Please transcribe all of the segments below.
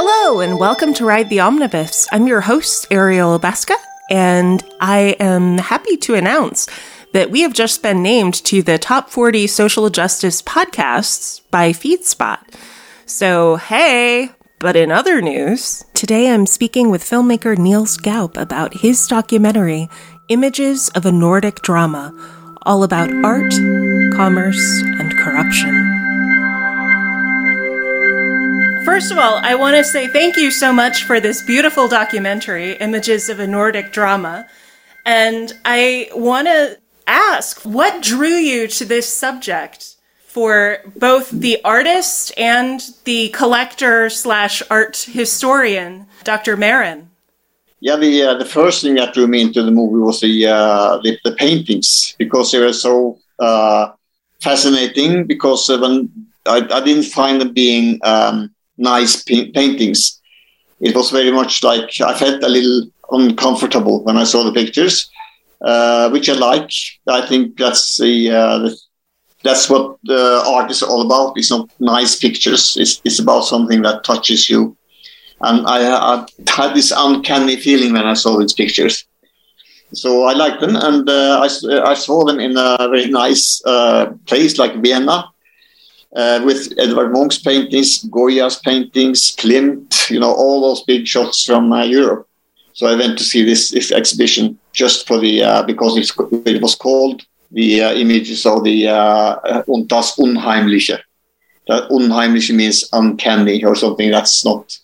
Hello, and welcome to Ride the Omnibus. I'm your host, Ariel Obaska, and I am happy to announce that we have just been named to the top 40 social justice podcasts by FeedSpot. So, hey, but in other news, today I'm speaking with filmmaker Nils Gaup about his documentary, Images of a Nordic Drama, all about art, commerce, and corruption. First of all, I want to say thank you so much for this beautiful documentary, Images of a Nordic Drama. And I want to ask what drew you to this subject for both the artist and the collector slash art historian, Dr. Mehren? Yeah, the uh, the first thing that drew me into the movie was the uh, the, the, paintings because they were so uh, fascinating. Because when I, I, didn't find them being um, nice paintings. It was very much like I felt a little uncomfortable when I saw the pictures, uh, which I like. I think that's the, uh, the that's what art is all about. It's not nice pictures. It's, it's about something that touches you. And I, I had this uncanny feeling when I saw these pictures. So I liked them, and uh, I, I saw them in a very nice uh, place like Vienna, uh, with Edvard Munch's paintings, Goya's paintings, Klimt, you know, all those big shots from uh, Europe. So I went to see this, exhibition just for the uh, because it was called the uh, images of the uh, das Unheimliche. That Unheimliche means uncanny or something that's not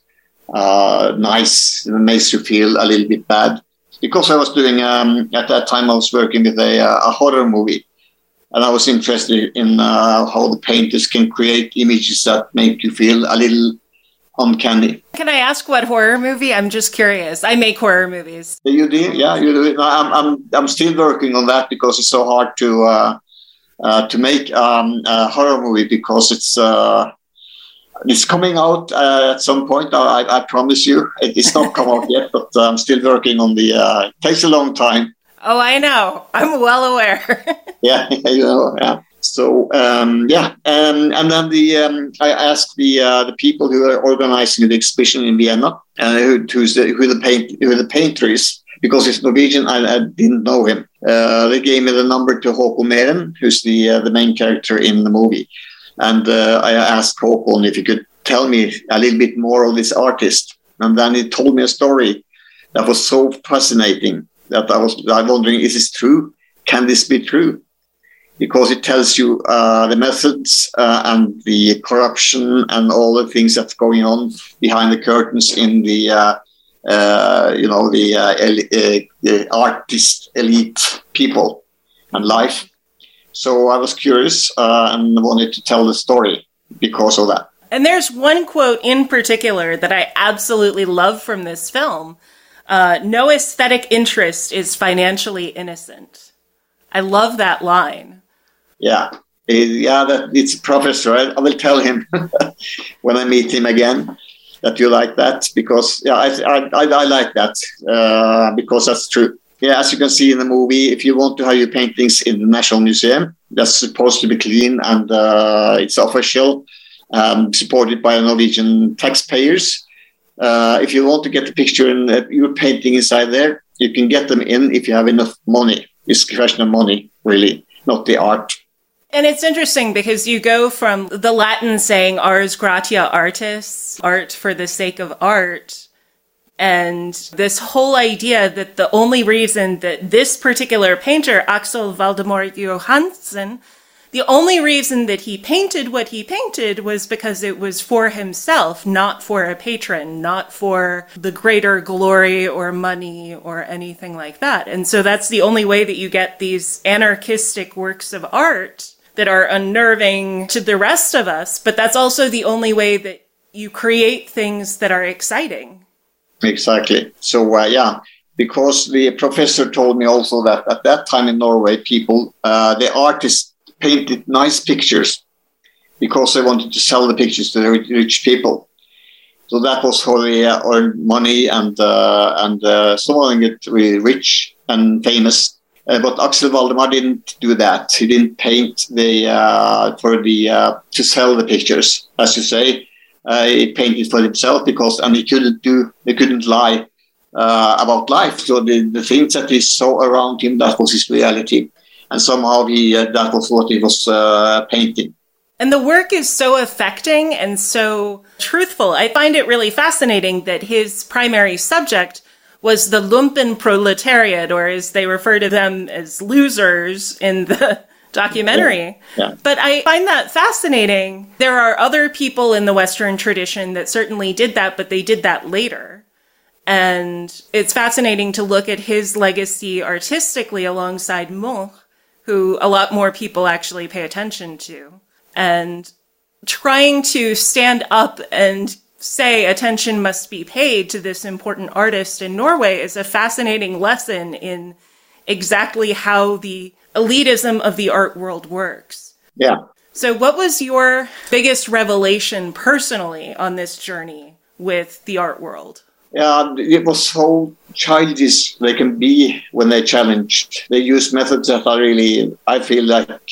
uh, nice. It makes you feel a little bit bad. Because I was doing um, at that time, I was working with a, a horror movie and I was interested in uh, how the painters can create images that make you feel a little uncanny. Can I ask what horror movie? I'm just curious. I make horror movies. You do, yeah, you do. I'm, I'm, I'm still working on that because it's so hard to uh, uh, to make um, a horror movie because it's uh, it's coming out uh, at some point. I, I promise you, it's not come out yet, but I'm still working on the. Uh, it takes a long time. Oh, I know. I'm well aware. yeah, you know, yeah. So um, yeah, um, and then the um, I asked the uh, the people who are organizing the exhibition in Vienna, uh, who, who's the, who the paint who the painter is, because he's Norwegian. I, I didn't know him. Uh, they gave me the number to Håkon Mehren, who's the uh, the main character in the movie, and uh, I asked Håkon if he could tell me a little bit more of this artist, and then he told me a story that was so fascinating that I was I'm wondering, is this true? Can this be true? Because it tells you uh, the methods uh, and the corruption and all the things that's going on behind the curtains in the uh, uh you know the, uh, uh, the artist elite people and life. So I was curious and wanted to tell the story because of that. And there's one quote in particular that I absolutely love from this film uh, no aesthetic interest is financially innocent. I love that line. Yeah, yeah, that it's professor. I, I will tell him when I meet him again that you like that because yeah, I I, I, I like that uh, because that's true. Yeah, as you can see in the movie, if you want to have your paintings in the National Museum, that's supposed to be clean and uh, it's official, um, supported by Norwegian taxpayers. Uh, if you want to get the picture and uh, your painting inside there, you can get them in if you have enough money. It's a question of money, really, not the art. And it's interesting because you go from the Latin saying ars gratia artis, art for the sake of art, and this whole idea that the only reason that this particular painter, Axel Waldemar Johansen, the only reason that he painted what he painted was because it was for himself, not for a patron, not for the greater glory or money or anything like that. And so that's the only way that you get these anarchistic works of art that are unnerving to the rest of us, but that's also the only way that you create things that are exciting. Exactly. So, uh, yeah, because the professor told me also that at that time in Norway, people, uh, the artists painted nice pictures because they wanted to sell the pictures to the rich people. So that was how they uh, earned money and uh, and uh, some of them get really rich and famous. Uh, but Axel Waldemar didn't do that. He didn't paint the uh, for the uh, to sell the pictures, as you say, uh, he painted for himself because and he couldn't do he couldn't lie about life. So the, the things that he saw around him that was his reality, and somehow he uh, that was what he was uh, painting. And the work is so affecting and so truthful. I find it really fascinating that his primary subject was the lumpen proletariat, or as they refer to them as losers in the documentary. Yeah. Yeah. But I find that fascinating. There are other people in the Western tradition that certainly did that, but they did that later. And it's fascinating to look at his legacy artistically alongside Munch, who a lot more people actually pay attention to and trying to stand up and say attention must be paid to this important artist in Norway is a fascinating lesson in exactly how the elitism of the art world works. Yeah. So, what was your biggest revelation personally on this journey with the art world? Yeah, it was how childish they can be when they're challenged. They use methods that are really, I feel like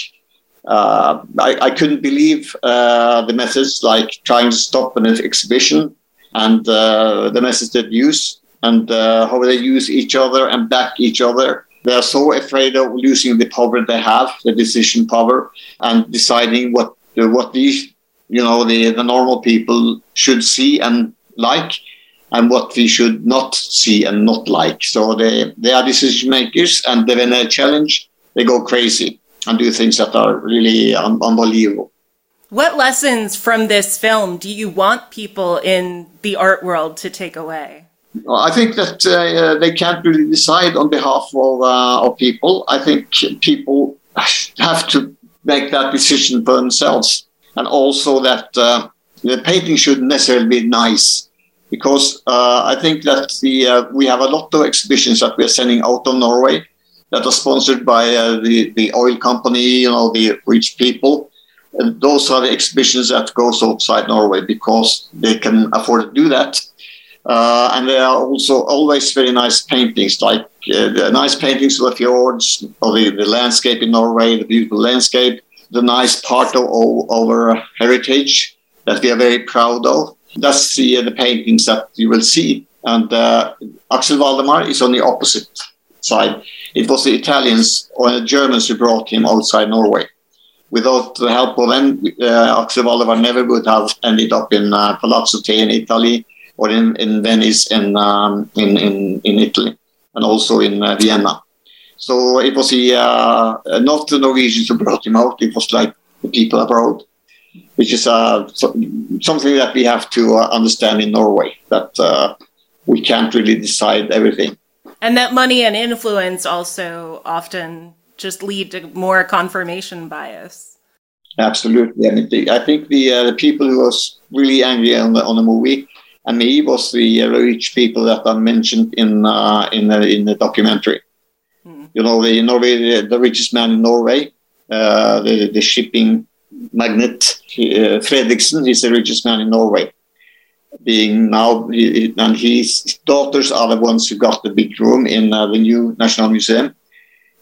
uh, I, I, couldn't believe uh, the methods like trying to stop an exhibition and uh, the methods they use and uh, how they use each other and back each other. They are so afraid of losing the power they have, the decision power, and deciding what what these you know the, the normal people should see and like and what we should not see and not like. So they, they are decision makers and when they challenge, they go crazy and do things that are really un- unbelievable. What lessons from this film do you want people in the art world to take away? I think that uh, they can't really decide on behalf of, uh, of people. I think people have to make that decision for themselves. And also that uh, the painting shouldn't necessarily be nice. Because uh, I think that the, uh, we have a lot of exhibitions that we're sending out of Norway that are sponsored by uh, the, the oil company, you know, the rich people. And those are the exhibitions that goes outside Norway because they can afford to do that. Uh, and there are also always very nice paintings, like uh, the nice paintings of the fjords, or the, the landscape in Norway, the beautiful landscape, the nice part of, of our heritage that we are very proud of. That's the, uh, the paintings that you will see. And uh, Axel Waldemar is on the opposite side. It was the Italians or the Germans who brought him outside Norway. Without the help of them, uh, Axel Waldemar never would have ended up in uh, Palazzo Te in Italy or in, in Venice in, um, in, in, in Italy and also in uh, Vienna. So it was the, uh, not the Norwegians who brought him out, it was like the people abroad, which is uh, so, something that we have to uh, understand in Norway, that uh, we can't really decide everything. And that money and influence also often just lead to more confirmation bias. Absolutely. The, I think the, uh, the people who was really angry on the, on the movie and me was the uh, rich people that are mentioned in uh, in the, in the documentary. Hmm. You know, the Norway, the, the, richest man in Norway, uh, the, the shipping magnate uh, Fredriksen, he's the richest man in Norway being now, and his daughters are the ones who got the big room in uh, the new National Museum,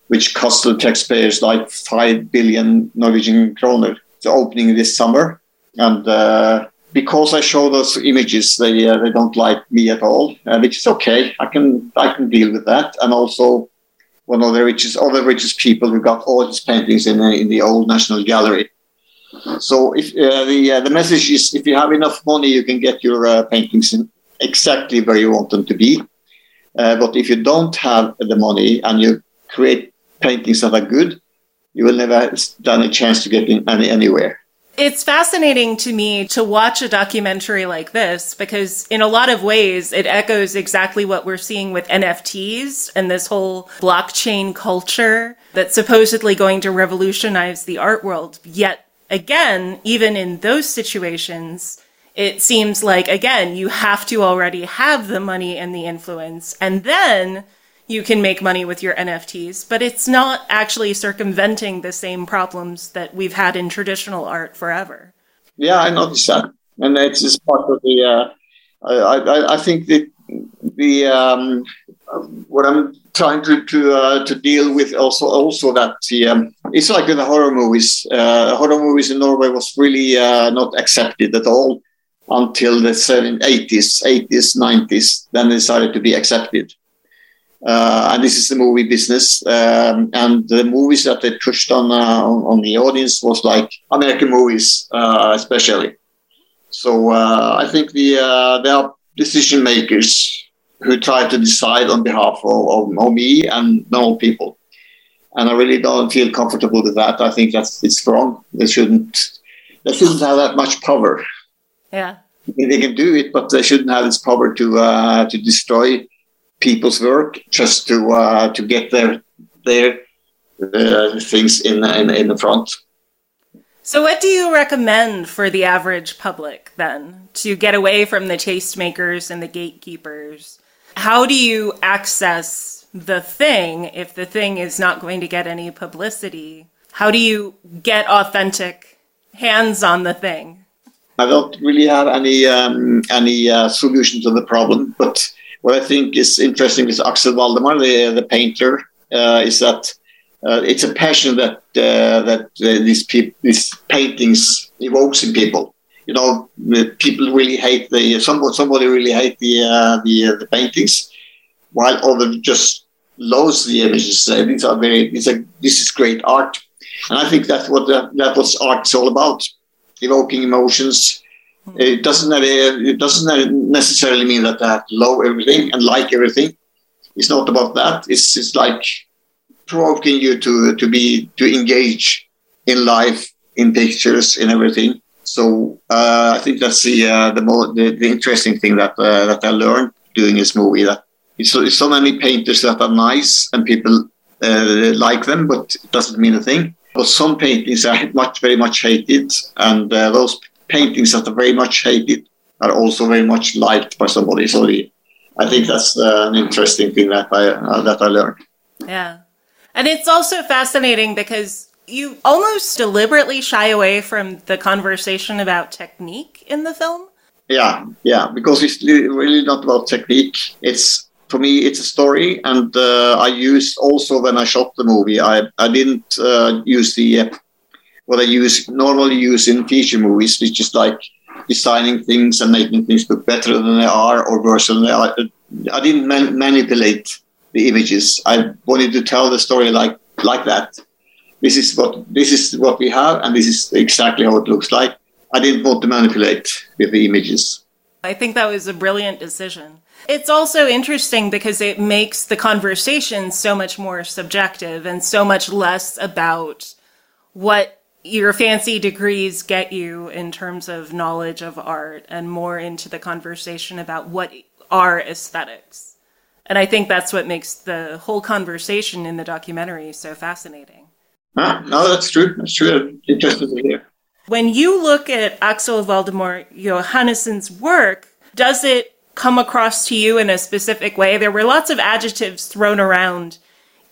which cost the taxpayers like 5 billion Norwegian kroner. It's opening this summer. And uh, because I show those images, they, uh, they don't like me at all, uh, which is okay. I can, I can deal with that. And also, one of the richest, other richest people who got all his paintings in, in the old National Gallery so if uh, the uh, the message is, if you have enough money, you can get your uh, paintings in exactly where you want them to be. But if you don't have the money and you create paintings that are good, you will never stand a chance to get in any, anywhere. It's fascinating to me to watch a documentary like this because, in a lot of ways, it echoes exactly what we're seeing with NFTs and this whole blockchain culture that's supposedly going to revolutionize the art world. Yet again, even in those situations, it seems like, again, you have to already have the money and the influence, and then you can make money with your NFTs, but it's not actually circumventing the same problems that we've had in traditional art forever. Yeah, I noticed that. And it's just part of the, uh, I, I, I think that the, um, what I'm trying to to, uh, to deal with also also that um, it's like in the horror movies. Uh, horror movies in Norway was really uh, not accepted at all. until the 80s, 80s, 90s. Then they started to be accepted. Uh, and this is the movie business. Um, and the movies that they pushed on, uh, on, on the audience was like American movies, uh, especially. So I think the there are decision makers who try to decide on behalf of, of, of me and normal people. And I really don't feel comfortable with that. I think that's it's wrong. They shouldn't they shouldn't have that much power. Yeah. They can do it, but they shouldn't have this power to uh, to destroy people's work just to uh, to get their their uh, things in, in in the front. So, what do you recommend for the average public then to get away from the tastemakers and the gatekeepers? How do you access the thing if the thing is not going to get any publicity? How do you get authentic hands on the thing? I don't really have any um, any uh, solution to the problem, but what I think is interesting with Axel Waldemar, the the painter, uh, is that uh, it's a passion that uh, that uh, these pe- these paintings evokes in people. You know, people really hate the somebody, somebody really hate the uh, the uh, the paintings, while others just loves the images. these are very these are this is great art, and I think that's what the, that what art is all about, evoking emotions. Hmm. It doesn't it doesn't necessarily mean that I love everything and like everything. It's not about that. It's it's like provoking you to to be to engage in life, in pictures, in everything. So uh, I think that's the uh, the, more, the, the interesting thing that uh, that I learned doing this movie. That it's so, many painters that are nice and people uh, like them, but it doesn't mean a thing. But some paintings are much very much hated, and uh, those paintings that are very much hated are also very much liked by somebody. So the, I think that's uh, an interesting thing that I that I learned. Yeah. And it's also fascinating because you almost deliberately shy away from the conversation about technique in the film. Yeah, yeah, because it's really not about technique. It's for me, it's a story, and uh, I used also when I shot the movie. I I didn't uh, use the uh, what I use normally use in feature movies, which is like designing things and making things look better than they are or worse than they are. I didn't man- manipulate the images. I wanted to tell the story like like that. This is what this is what we have, and this is exactly how it looks like. I didn't want to manipulate with the images. I think that was a brilliant decision. It's also interesting because it makes the conversation so much more subjective and so much less about what your fancy degrees get you in terms of knowledge of art and more into the conversation about what are aesthetics. And I think that's what makes the whole conversation in the documentary so fascinating. No, that's true. That's true. Interesting to hear. When you look at Axel Waldemar Johannessen's work, does it come across to you in a specific way? There were lots of adjectives thrown around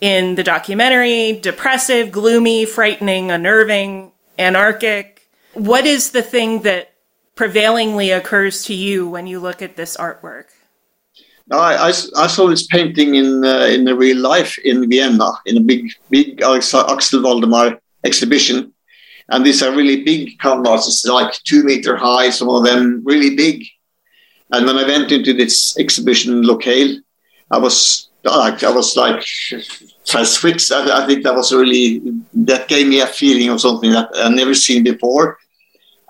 in the documentary depressive, gloomy, frightening, unnerving, anarchic. What is the thing that prevailingly occurs to you when you look at this artwork? I, I, I, saw this painting in uh, in real life in Vienna in a big big Axel Waldemar exhibition, and these are really big canvases, like two meter high, some of them really big. And when I went into this exhibition locale, I was like I was like transfixed. I, I think that was really that gave me a feeling of something that I never seen before.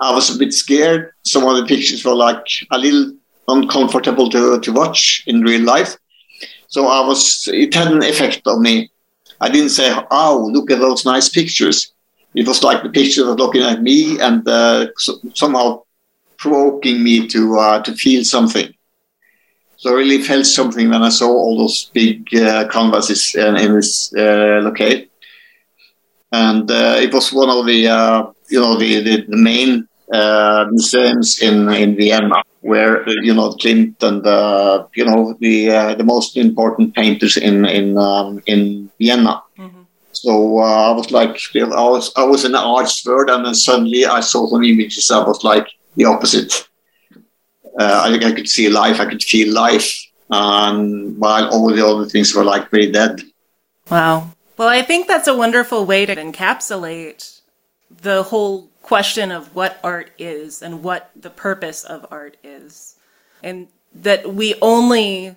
I was a bit scared. Some of the pictures were like a little uncomfortable to, to watch in real life. So I was, it had an effect on me. I didn't say, oh, look at those nice pictures. It was like the pictures were looking at me and uh, so, somehow provoking me to uh, to feel something. So I really felt something when I saw all those big uh, canvases in, in this uh, locale. And uh, it was one of the, uh, you know, the, the, the main uh, museums in, in Vienna where you know Klimt and uh, you know the uh, the most important painters in in um, in Vienna. Mm-hmm. So uh, I was like, I was I was in the arts world, and then suddenly I saw some images. I was like the opposite. Uh, I think I could see life. I could feel life, and while all the other things were like very dead. Wow. Well, I think that's a wonderful way to encapsulate the whole question of what art is and what the purpose of art is. And that we only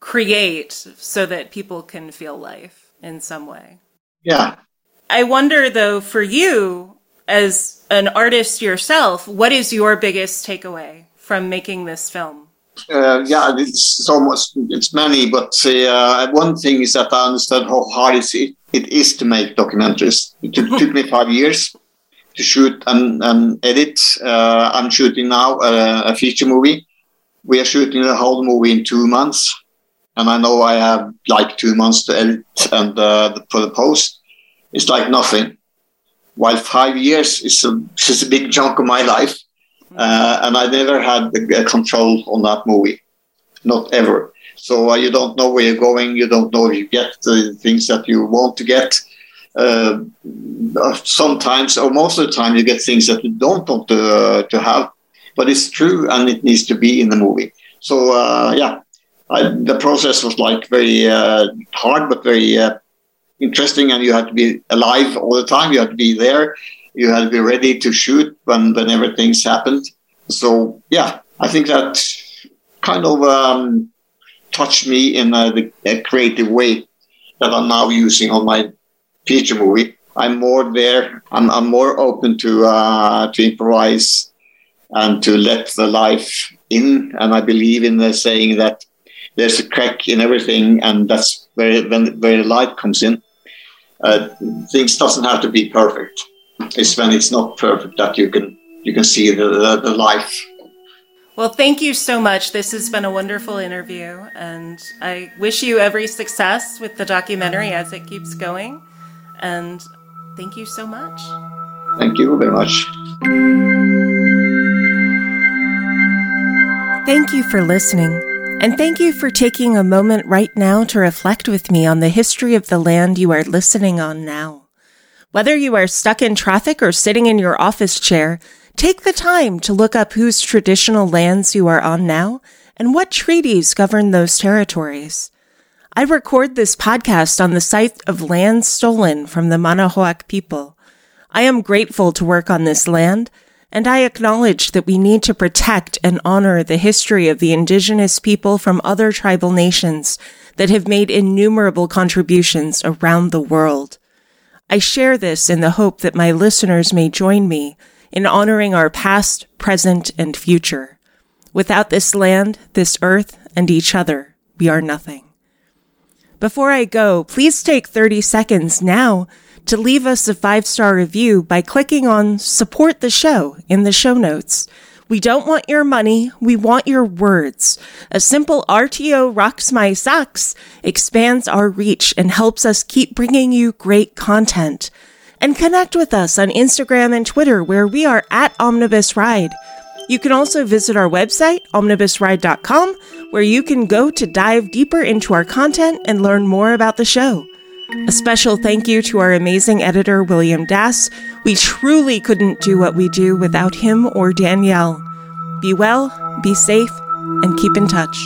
create so that people can feel life in some way. Yeah. I wonder though, for you as an artist yourself, what is your biggest takeaway from making this film? Uh, yeah, it's almost it's many, but uh, one thing is that I understand how hard it, it is to make documentaries. It took me five years to shoot and, and edit. Uh, I'm shooting now a, a, feature movie. We are shooting the whole movie in two months, and I know I have like two months to edit and uh, for the post. It's like nothing. While five years is a, is a big chunk of my life uh, and I never had the control on that movie, not ever. So uh, you don't know where you're going. You don't know if you get the things that you want to get. Uh, sometimes, or most of the time, you get things that you don't want to uh, to have. But it's true, and it needs to be in the movie. So uh, yeah, I, the process was like very uh, hard, but very interesting, and you had to be alive all the time. You had to be there you had to be ready to shoot when whenever things happened. So yeah, I think that kind of um, touched me in a, a, creative way that I'm now using on my feature movie. I'm more there. I'm, I'm more open to uh, to improvise and to let the life in. And I believe in the saying that there's a crack in everything, and that's where when where the light comes in. Uh, things doesn't have to be perfect it's when it's not perfect that you can you can see the, the, the life. Well, thank you so much. This has been a wonderful interview, and I wish you every success with the documentary as it keeps going. And thank you so much. Thank you very much. Thank you for listening. And thank you for taking a moment right now to reflect with me on the history of the land you are listening on now. Whether you are stuck in traffic or sitting in your office chair, take the time to look up whose traditional lands you are on now and what treaties govern those territories. I record this podcast on the site of land stolen from the Manahoac people. I am grateful to work on this land, and I acknowledge that we need to protect and honor the history of the indigenous people from other tribal nations that have made innumerable contributions around the world. I share this in the hope that my listeners may join me in honoring our past, present, and future. Without this land, this earth, and each other, we are nothing. Before I go, please take 30 seconds now to leave us a five star review by clicking on support the show in the show notes. We don't want your money. We want your words. A simple RTO rocks my socks expands our reach and helps us keep bringing you great content. And connect with us on Instagram and Twitter where we are at Omnibus Ride. You can also visit our website, omnibusride.com, where you can go to dive deeper into our content and learn more about the show. A special thank you to our amazing editor, William Dass. We truly couldn't do what we do without him or Danielle. Be well, be safe, and keep in touch.